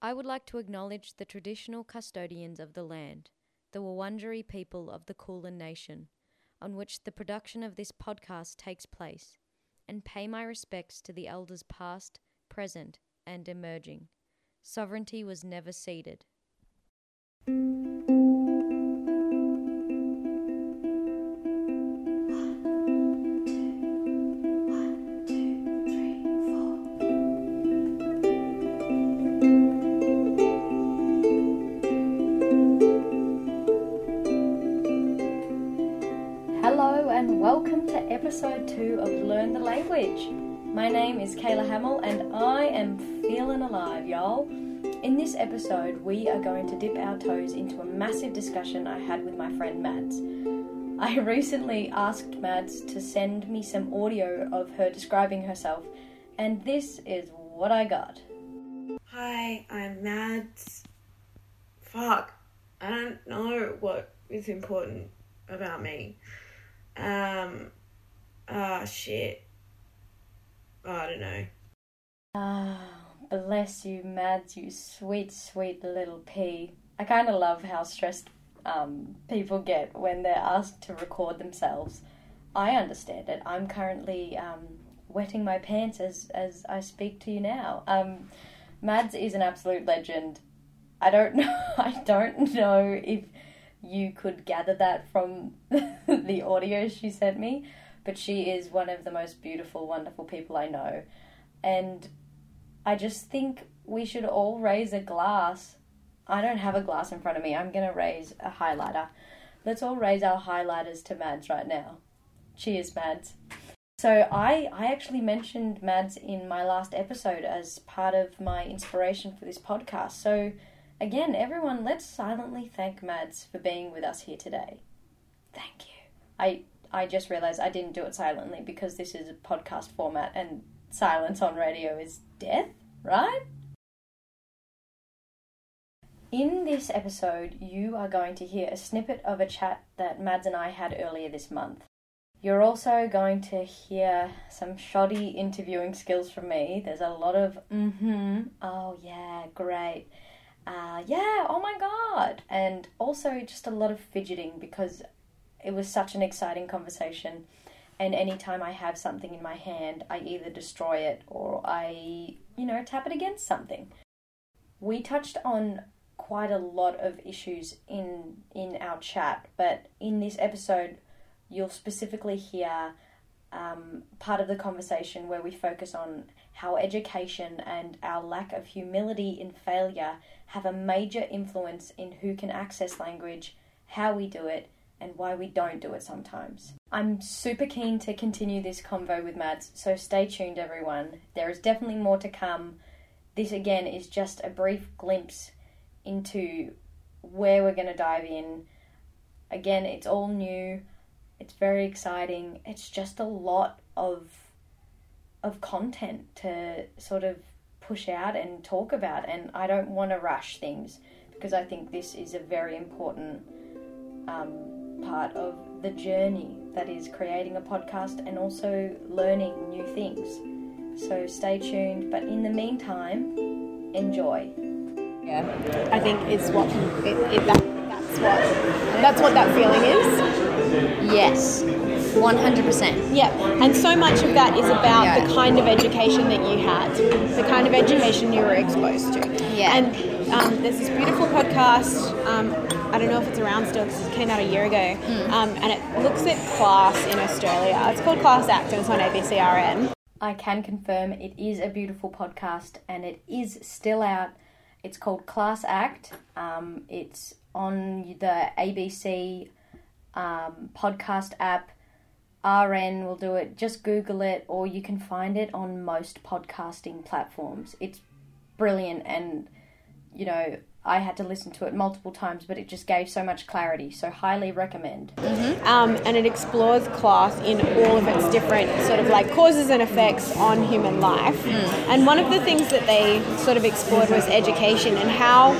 I would like to acknowledge the traditional custodians of the land, the Wurundjeri people of the Kulin Nation, on which the production of this podcast takes place, and pay my respects to the elders past, present, and emerging. Sovereignty was never ceded. Welcome to episode two of Learn the Language. My name is Kayla Hamill and I am feeling alive, y'all. In this episode, we are going to dip our toes into a massive discussion I had with my friend Mads. I recently asked Mads to send me some audio of her describing herself, and this is what I got. Hi, I'm Mads. Fuck, I don't know what is important about me. Um, ah, shit. Oh, I don't know. Ah, bless you, Mads, you sweet, sweet little pea. I kind of love how stressed um, people get when they're asked to record themselves. I understand it. I'm currently um, wetting my pants as, as I speak to you now. Um, Mads is an absolute legend. I don't know. I don't know if you could gather that from the audio she sent me, but she is one of the most beautiful, wonderful people I know. And I just think we should all raise a glass. I don't have a glass in front of me. I'm going to raise a highlighter. Let's all raise our highlighters to Mads right now. Cheers, Mads. So I I actually mentioned Mads in my last episode as part of my inspiration for this podcast. So again, everyone, let's silently thank Mads for being with us here today. Thank you. I I just realized I didn't do it silently because this is a podcast format and silence on radio is death, right? In this episode, you are going to hear a snippet of a chat that Mads and I had earlier this month. You're also going to hear some shoddy interviewing skills from me. There's a lot of mm hmm, oh yeah, great, uh, yeah, oh my god, and also just a lot of fidgeting because it was such an exciting conversation. And anytime I have something in my hand, I either destroy it or I, you know, tap it against something. We touched on quite a lot of issues in in our chat, but in this episode, you'll specifically hear um, part of the conversation where we focus on how education and our lack of humility in failure have a major influence in who can access language, how we do it, and why we don't do it sometimes. I'm super keen to continue this convo with Mads, so stay tuned, everyone. There is definitely more to come. This again is just a brief glimpse into where we're going to dive in. Again, it's all new. It's very exciting. It's just a lot of of content to sort of push out and talk about and I don't want to rush things because I think this is a very important um, part of the journey that is creating a podcast and also learning new things. So stay tuned, but in the meantime, enjoy. Yeah, I think it's what it, it, that, that's what that's what that feeling is. Yes, 100%. Yeah, and so much of that is about Yeah. the kind of education that you had, the kind of education you were exposed to. Yeah. And um, there's this beautiful podcast. Um, I don't know if it's around still because it came out a year ago, Hmm. um, and it looks at class in Australia. It's called Class Act, and it's on ABCRN. I can confirm it is a beautiful podcast and it is still out. It's called Class Act. Um, it's on the ABC um, podcast app. RN will do it. Just Google it, or you can find it on most podcasting platforms. It's brilliant, and you know, I had to listen to it multiple times, but it just gave so much clarity. So, highly recommend. Mm-hmm. um, and it explores class in all of its different sort of like causes and effects on human life. Mm. And one of the things that they sort of explored was education and how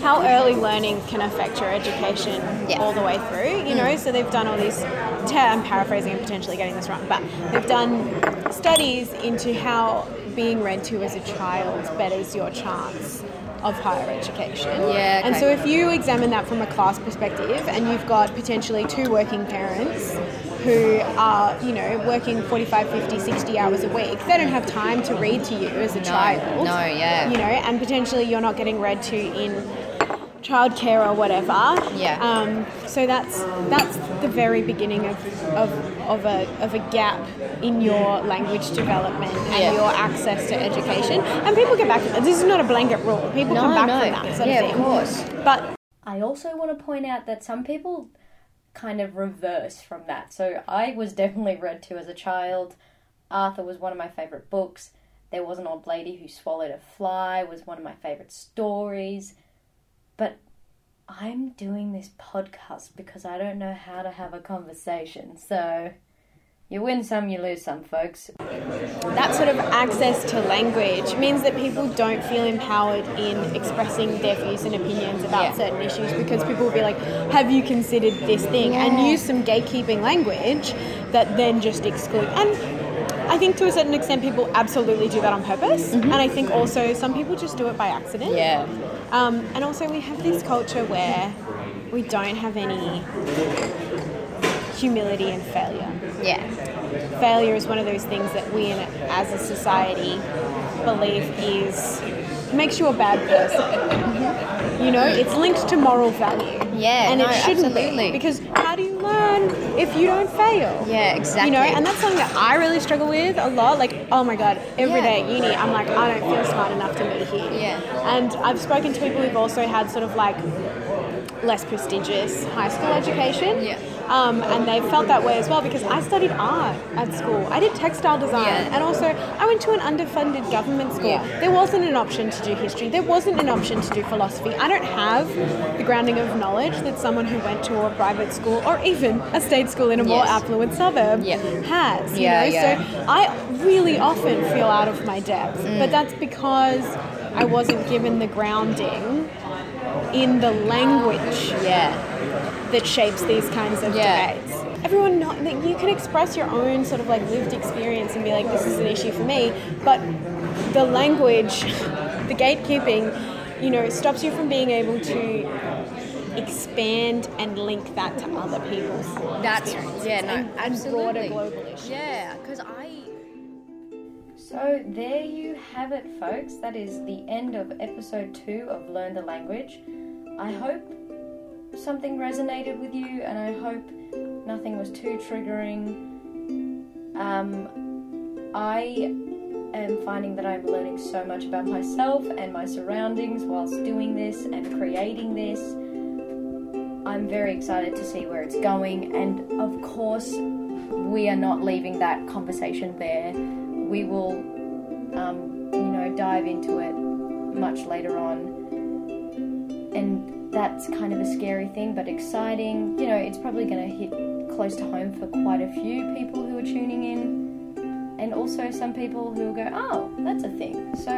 how early learning can affect your education Yeah. all the way through. You know, mm. so they've done all these. I'm paraphrasing and potentially getting this wrong, but they've done studies into how being read to as a child betters your chance of higher education. Yeah, And so if you examine that from a class perspective and you've got potentially two working parents who are, you know, working 45, 50, 60 hours a week, they don't have time to read to you as a child. no, yeah. You know, and potentially you're not getting read to in childcare or whatever. Yeah. Um, so that's that's the very beginning of, of, of, a, of a gap in your language development and Yeah. your access to education. And people get back. To that. This is not a blanket rule. People No, come back no. from that sort Yeah, of of course. But I also want to point out that some people kind of reverse from that. So I was definitely read to as a child. Arthur was one of my favorite books. There was an old lady who swallowed a fly was one of my favorite stories. But I'm doing this podcast because I don't know how to have a conversation. So you win some, you lose some, folks. that sort of access to language means that people don't feel empowered in expressing their views and opinions about Yeah. certain issues because people will be like, Have you considered this thing? and use some gatekeeping language that then just exclude. And I think to a certain extent, people absolutely do that on purpose. And I think also some people just do it by accident. Yeah. Um, and also, we have this culture where we don't have any humility and failure Yeah. failure is one of those things that we in, as a society believe is makes you a bad person. You know, it's linked to moral value. Yeah, and no, it shouldn't absolutely. be because how learn if you don't fail? Yeah, exactly. You know, and that's something that I really struggle with a lot. Like, oh my god, every Yeah. day at uni, I'm like, I don't feel smart enough to be here. Yeah. And I've spoken to people who've also had sort of like less prestigious high school education. Yeah. Um, and they felt that way as well because I studied art at school. I did textile design, Yeah. and also I went to an underfunded government school. Yeah. There wasn't an option to do history. There wasn't an option to do philosophy. I don't have the grounding of knowledge that someone who went to a private school or even a state school in a more Yes. affluent suburb Yeah. has. You Yeah, know? yeah. So I really often feel out of my depth, Mm. but that's because I wasn't given the grounding in the language Yeah. that shapes these kinds of Yeah. debates. Everyone, know, that you can express your own sort of like lived experience and be like, this is an issue for me, but the language, the gatekeeping, you know, stops you from being able to expand and link that to other people's That's experiences yeah, no, and, and absolutely. broader global issues. Yeah, because I. So there you have it, folks. That is the end of episode two of Learn the Language. I hope something resonated with you, and I hope nothing was too triggering. Um, I am finding that I'm learning so much about myself and my surroundings whilst doing this and creating this. I'm very excited to see where it's going, and of course, we are not leaving that conversation there. We will, um, you know, dive into it much later on, and that's kind of a scary thing, but exciting. You know, it's probably going to hit close to home for quite a few people who are tuning in, and also some people who will go, "Oh, that's a thing." So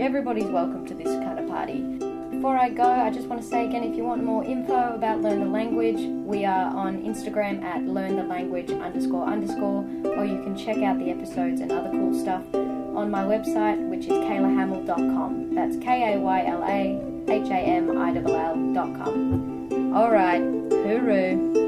everybody's welcome to this kind of party. Before I go, I just want to say again if you want more info about Learn the Language, we are on Instagram at learn the language underscore underscore, or you can check out the episodes and other cool stuff on my website, which is kaylahamill.com. That's K A Y L A H A M I L L dot com. Alright, hooroo.